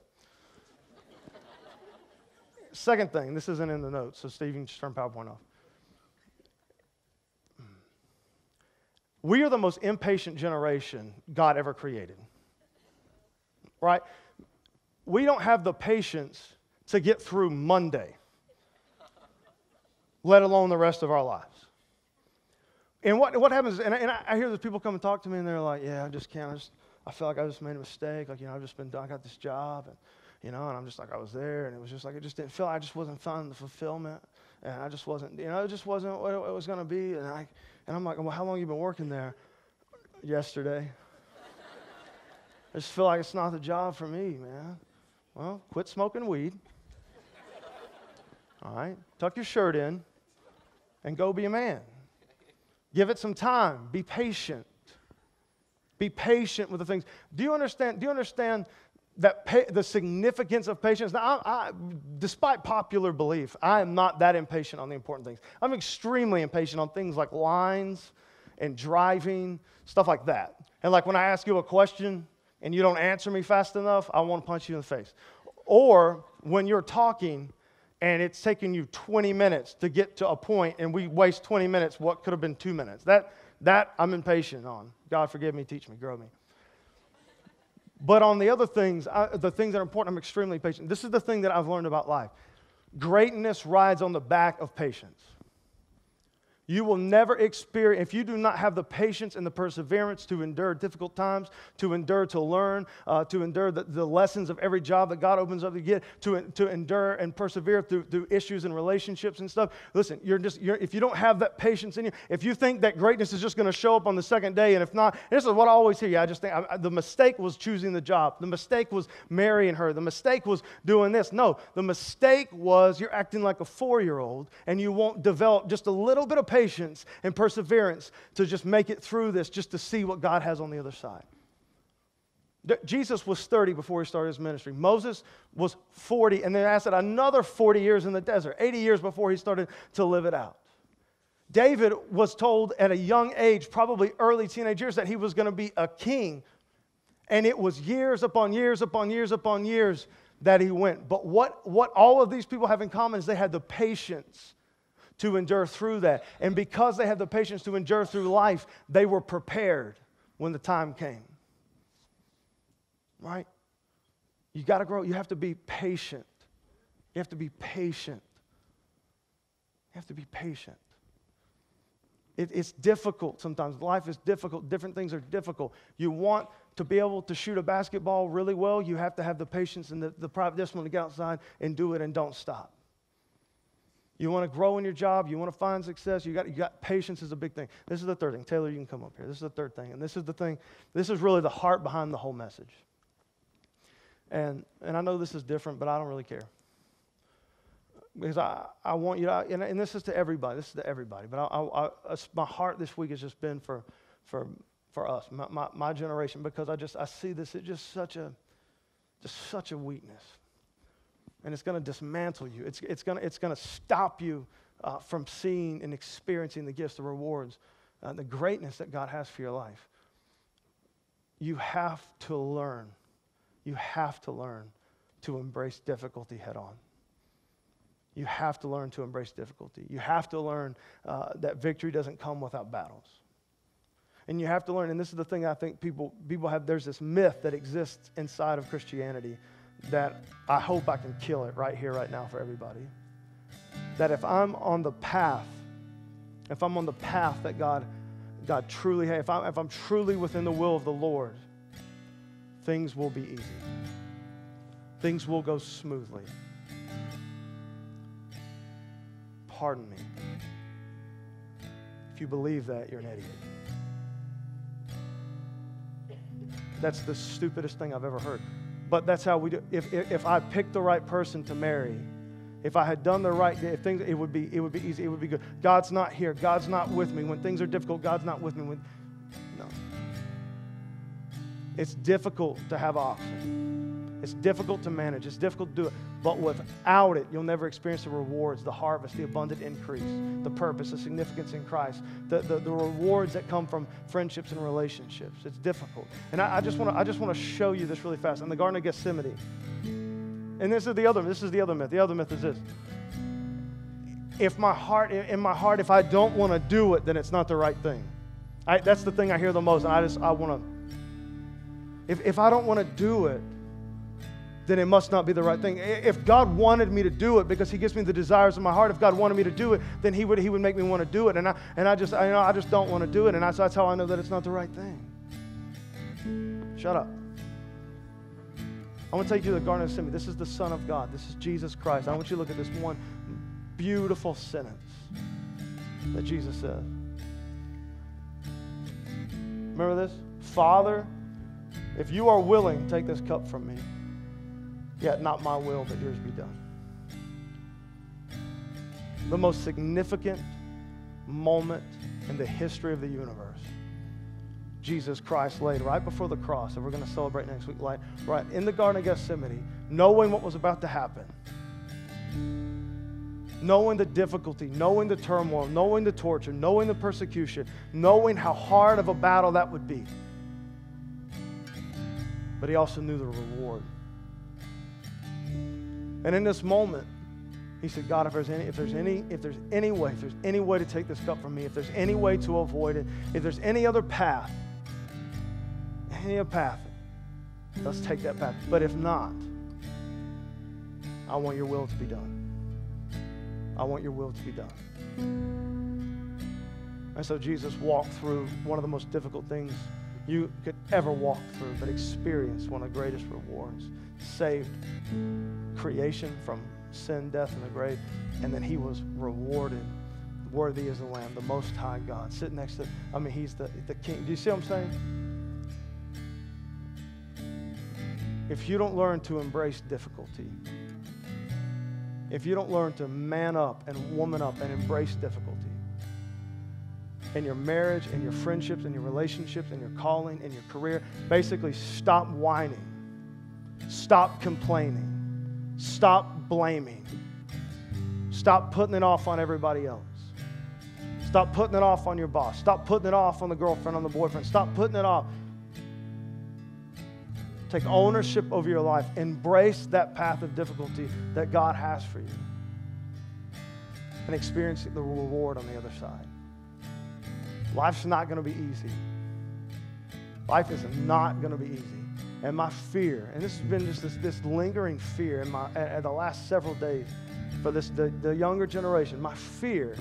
Second thing, this isn't in the notes, so Steve, you can just turn PowerPoint off. We are the most impatient generation God ever created. Right? We don't have the patience to get through Monday, let alone the rest of our lives. And what, what happens, and, I, and I hear those people come and talk to me, and they're like, Yeah, I just can't. I, just, I feel like I just made a mistake. Like, you know, I've just been, I got this job, and, you know, and I'm just like, I was there, and it was just like, it just didn't feel, I just wasn't finding the fulfillment, and I just wasn't, you know, it just wasn't what it was going to be. And I, and I'm like, well, how long you been working there? Yesterday. I just feel like it's not the job for me, man. Well, quit smoking weed. All right, tuck your shirt in and go be a man. Give it some time. Be patient. Be patient with the things. Do you understand? Do you understand that pa- the significance of patience. Now, I, I, despite popular belief, I am not that impatient on the important things. I'm extremely impatient on things like lines and driving, stuff like that. And like when I ask you a question and you don't answer me fast enough, I want to punch you in the face. Or when you're talking and it's taking you 20 minutes to get to a point and we waste 20 minutes, what could have been two minutes? That, that I'm impatient on. God forgive me, teach me, grow me. But on the other things, I, the things that are important, I'm extremely patient. This is the thing that I've learned about life greatness rides on the back of patience. You will never experience, if you do not have the patience and the perseverance to endure difficult times, to endure to learn, uh, to endure the, the, lessons of every job that God opens up to get, to, to endure and persevere through, through issues and relationships and stuff. Listen, you're just, you're, if you don't have that patience in you, if you think that greatness is just going to show up on the second day, and if not, this is what I always hear. I just think I, the mistake was choosing the job. The mistake was marrying her. The mistake was doing this. No, the mistake was you're acting like a four year old and you won't develop just a little bit of patience and perseverance to just make it through this, just to see what God has on the other side. Jesus was 30 before he started his ministry. Moses was 40, and then lasted another 40 years in the desert, 80 years before he started to live it out. David was told at a young age, probably early teenage years, that he was going to be a king. And it was years upon years upon years upon years that he went. But what, what all of these people have in common is they had the patience to endure through that. And because they had the patience to endure through life, they were prepared when the time came. Right? You got to grow. You have to be patient. You have to be patient. You have to be patient. It, it's difficult sometimes. Life is difficult. Different things are difficult. You want to be able to shoot a basketball really well, you have to have the patience and the, the private discipline to get outside and do it and don't stop. You want to grow in your job, you want to find success, you got, you got patience is a big thing. This is the third thing. Taylor, you can come up here. This is the third thing. And this is the thing, this is really the heart behind the whole message. And, and I know this is different, but I don't really care. Because I, I want you to, and, and this is to everybody, this is to everybody, but I, I, I, my heart this week has just been for, for, for us, my, my, my generation, because I just, I see this, it's just such a, just such a weakness. And it's going to dismantle you. It's, it's going it's to stop you uh, from seeing and experiencing the gifts, the rewards, uh, the greatness that God has for your life. You have to learn. You have to learn to embrace difficulty head on. You have to learn to embrace difficulty. You have to learn uh, that victory doesn't come without battles. And you have to learn, and this is the thing I think people, people have, there's this myth that exists inside of Christianity that I hope I can kill it right here, right now for everybody. That if I'm on the path, if I'm on the path that God, God truly, if I'm, if I'm truly within the will of the Lord, things will be easy. Things will go smoothly. Pardon me. If you believe that, you're an idiot. That's the stupidest thing I've ever heard. But that's how we do. If, if, if I picked the right person to marry, if I had done the right, if things, it would be, it would be easy. It would be good. God's not here. God's not with me when things are difficult. God's not with me when, no. It's difficult to have options. It's difficult to manage. It's difficult to do it. But without it, you'll never experience the rewards, the harvest, the abundant increase, the purpose, the significance in Christ, the, the, the rewards that come from friendships and relationships. It's difficult. And I, I just want to show you this really fast. In the Garden of Gethsemane, and this is the other this is the other myth. The other myth is this. If my heart, in my heart, if I don't want to do it, then it's not the right thing. I, that's the thing I hear the most. And I just I want to. If, if I don't want to do it, then it must not be the right thing. If God wanted me to do it because He gives me the desires of my heart, if God wanted me to do it, then He would, he would make me want to do it. And I, and I just, I, you know, I just don't want to do it. And I, so that's how I know that it's not the right thing. Shut up. I want to take you to the Garden of Gethsemane. This is the Son of God. This is Jesus Christ. I want you to look at this one beautiful sentence that Jesus says. Remember this? Father, if you are willing, take this cup from me. Yet not my will, but yours be done. The most significant moment in the history of the universe. Jesus Christ laid right before the cross, and we're going to celebrate next week, right, right in the Garden of Gethsemane, knowing what was about to happen, knowing the difficulty, knowing the turmoil, knowing the torture, knowing the persecution, knowing how hard of a battle that would be. But he also knew the reward. And in this moment, he said, God, if there's any, if there's any, if there's any way, if there's any way to take this cup from me, if there's any way to avoid it, if there's any other path, any other path, let's take that path. But if not, I want your will to be done. I want your will to be done. And so Jesus walked through one of the most difficult things you could ever walk through, but experienced one of the greatest rewards. Saved creation from sin, death, and the grave, and then he was rewarded. Worthy is the Lamb, the Most High God, sitting next to, I mean, he's the, the King. Do you see what I'm saying? If you don't learn to embrace difficulty, if you don't learn to man up and woman up and embrace difficulty, in your marriage, in your friendships, in your relationships, in your calling, in your career. Basically, stop whining, stop complaining, stop blaming, stop putting it off on everybody else. Stop putting it off on your boss. Stop putting it off on the girlfriend, on the boyfriend. Stop putting it off. Take ownership over your life. Embrace that path of difficulty that God has for you. And experience the reward on the other side. Life's not going to be easy. Life is not going to be easy. And my fear, and this has been just this, this lingering fear in my at, at the last several days for this the, the younger generation, my fear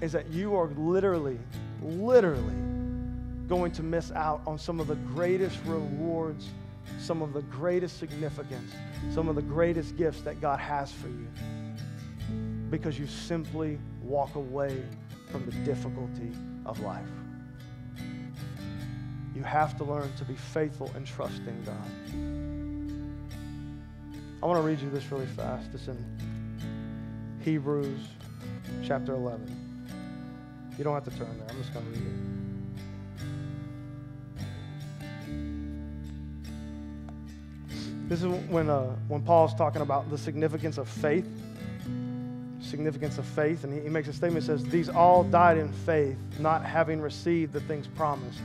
is that you are literally, literally going to miss out on some of the greatest rewards, some of the greatest significance, some of the greatest gifts that God has for you. Because you simply walk away from the difficulty of life. You have to learn to be faithful and trust in God. I want to read you this really fast. It's in Hebrews chapter 11. You don't have to turn there. I'm just going to read it. This is when, uh, when Paul's talking about the significance of faith. Significance of faith. And he, he makes a statement that says, These all died in faith, not having received the things promised,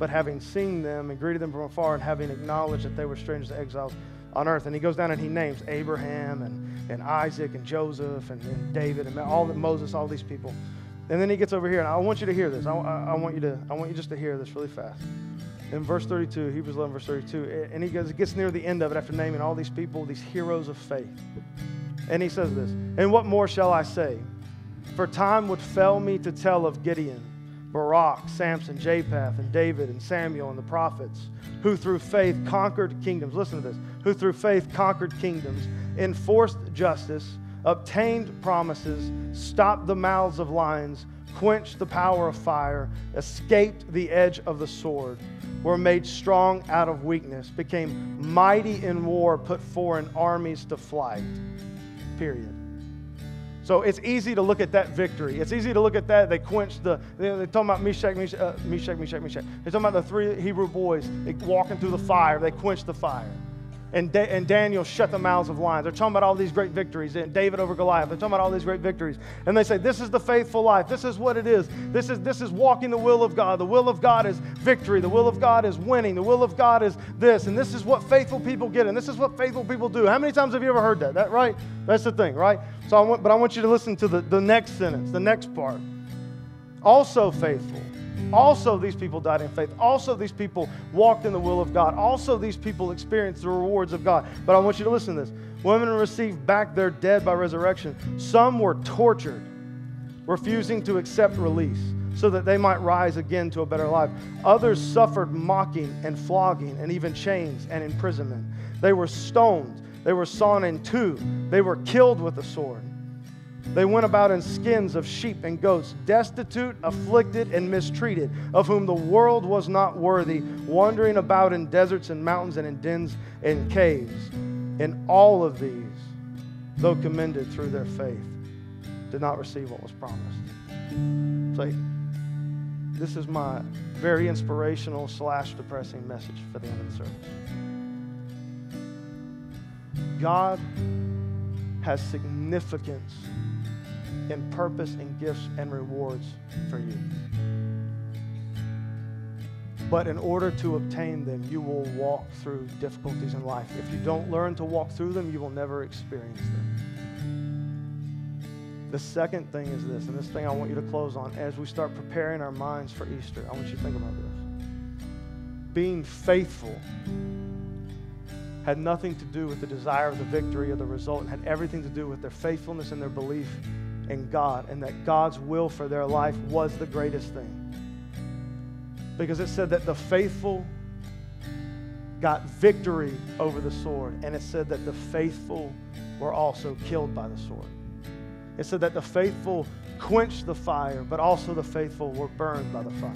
but having seen them and greeted them from afar and having acknowledged that they were strangers and exiles on earth. And he goes down and he names Abraham and, and Isaac and Joseph and, and David and all the Moses, all these people. And then he gets over here, and I want you to hear this. I, I, I, want you to, I want you just to hear this really fast. In verse 32, Hebrews 11, verse 32, and he goes, gets near the end of it after naming all these people, these heroes of faith. And he says this, And what more shall I say? For time would fail me to tell of Gideon, Barak, Samson, Jephthah, and David, and Samuel, and the prophets, who through faith conquered kingdoms. Listen to this. Who through faith conquered kingdoms, enforced justice, obtained promises, stopped the mouths of lions, quenched the power of fire, escaped the edge of the sword, were made strong out of weakness, became mighty in war, put foreign armies to flight. Period. So it's easy to look at that victory. It's easy to look at that. They quenched the, they're talking about Meshach, Meshach, uh, Meshach, Meshach, Meshach. They're talking about the three Hebrew boys walking through the fire. They quenched the fire and, da- and Daniel shut the mouths of lions. They're talking about all these great victories. And David over Goliath. They're talking about all these great victories. And they say, This is the faithful life. This is what it is. This is, this is walking the will of God. The will of God is victory. The will of God is winning. The will of God is this. And this is what faithful people get. And this is what faithful people do. How many times have you ever heard that? That right? That's the thing, right? So I want, but I want you to listen to the, the next sentence, the next part. Also faithful Mm. also, these people died in faith. Also, these people walked in the will of God. Also, these people experienced the rewards of God. But I want you to listen to this. Women received back their dead by resurrection. Some were tortured, refusing to accept release so that they might rise again to a better life. Others suffered mocking and flogging and even chains and imprisonment. They were stoned. They were sawn in two. They were killed with a sword. They went about in skins of sheep and goats, destitute, afflicted, and mistreated, of whom the world was not worthy, wandering about in deserts and mountains and in dens and caves. And all of these, though commended through their faith, did not receive what was promised. So, this is my very inspirational slash depressing message for the end of the service. God has significance in purpose and gifts and rewards for you. But in order to obtain them, you will walk through difficulties in life. If you don't learn to walk through them, you will never experience them. The second thing is this, and this thing I want you to close on as we start preparing our minds for Easter. I want you to think about this. Being faithful had nothing to do with the desire of the victory or the result, it had everything to do with their faithfulness and their belief in God and that God's will for their life was the greatest thing. Because it said that the faithful got victory over the sword, and it said that the faithful were also killed by the sword. It said that the faithful quenched the fire, but also the faithful were burned by the fire.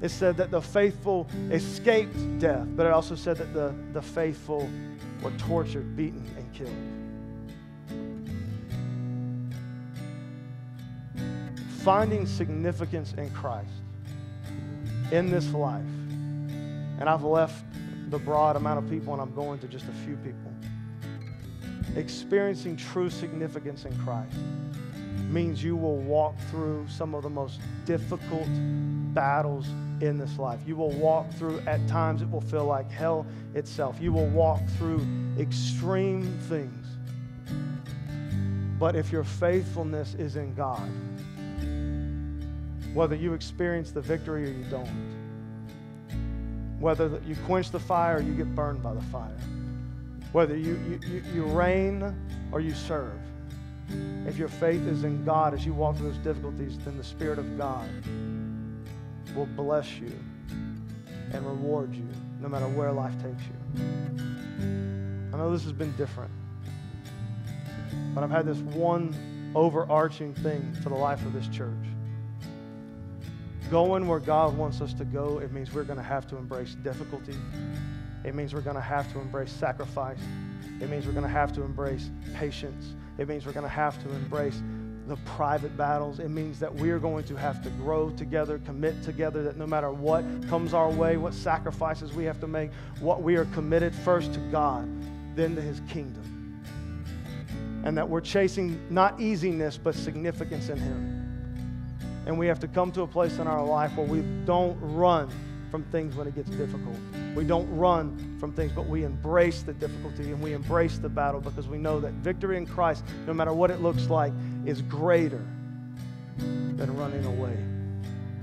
It said that the faithful escaped death, but it also said that the, the faithful were tortured, beaten, and killed. Finding significance in Christ in this life. And I've left the broad amount of people and I'm going to just a few people. Experiencing true significance in Christ means you will walk through some of the most difficult battles in this life. You will walk through, at times, it will feel like hell itself. You will walk through extreme things. But if your faithfulness is in God, whether you experience the victory or you don't. Whether you quench the fire or you get burned by the fire. Whether you, you, you, reign or you serve. If your faith is in God as you walk through those difficulties, then the Spirit of God will bless you and reward you no matter where life takes you. I know this has been different, but I've had this one overarching thing for the life of this church going where God wants us to go, it means we're going to have to embrace difficulty. It means we're going to have to embrace sacrifice. It means we're going to have to embrace patience. It means we're going to have to embrace the private battles. It means that we are going to have to grow together, commit together, that no matter what comes our way, what sacrifices we have to make, what we are committed first to God, then to His kingdom. And that we're chasing not easiness, but significance in Him. And we have to come to a place in our life where we don't run from things when it gets difficult. We don't run from things, but we embrace the difficulty and we embrace the battle because we know that victory in Christ, no matter what it looks like, is greater than running away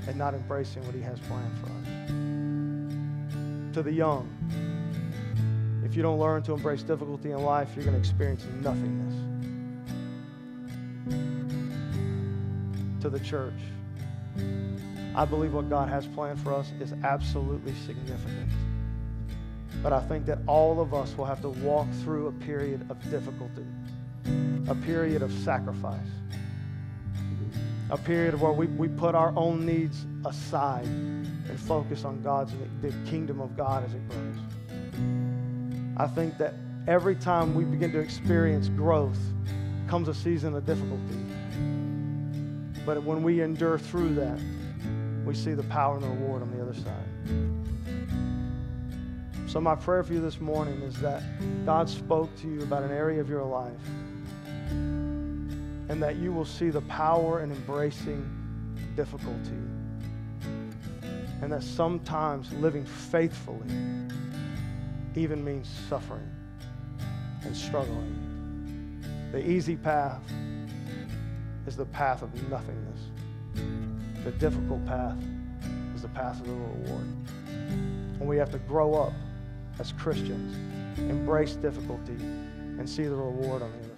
and not embracing what He has planned for us. To the young, if you don't learn to embrace difficulty in life, you're going to experience nothingness. To the church, I believe what God has planned for us is absolutely significant. But I think that all of us will have to walk through a period of difficulty, a period of sacrifice, a period where we, we put our own needs aside and focus on God's, the kingdom of God as it grows. I think that every time we begin to experience growth comes a season of difficulty. But when we endure through that, we see the power and the reward on the other side. So, my prayer for you this morning is that God spoke to you about an area of your life and that you will see the power in embracing difficulty. And that sometimes living faithfully even means suffering and struggling. The easy path is the path of nothingness. The difficult path is the path of the reward. And we have to grow up as Christians, embrace difficulty, and see the reward on the other